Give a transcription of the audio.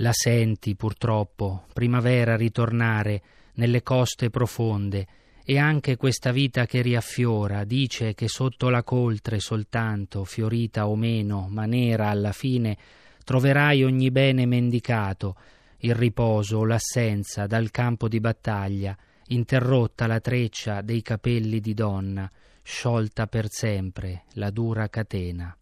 La senti, purtroppo, primavera ritornare nelle coste profonde, e anche questa vita che riaffiora dice che sotto la coltre soltanto, fiorita o meno, ma nera alla fine, troverai ogni bene mendicato, il riposo o l'assenza dal campo di battaglia, interrotta la treccia dei capelli di donna, sciolta per sempre la dura catena.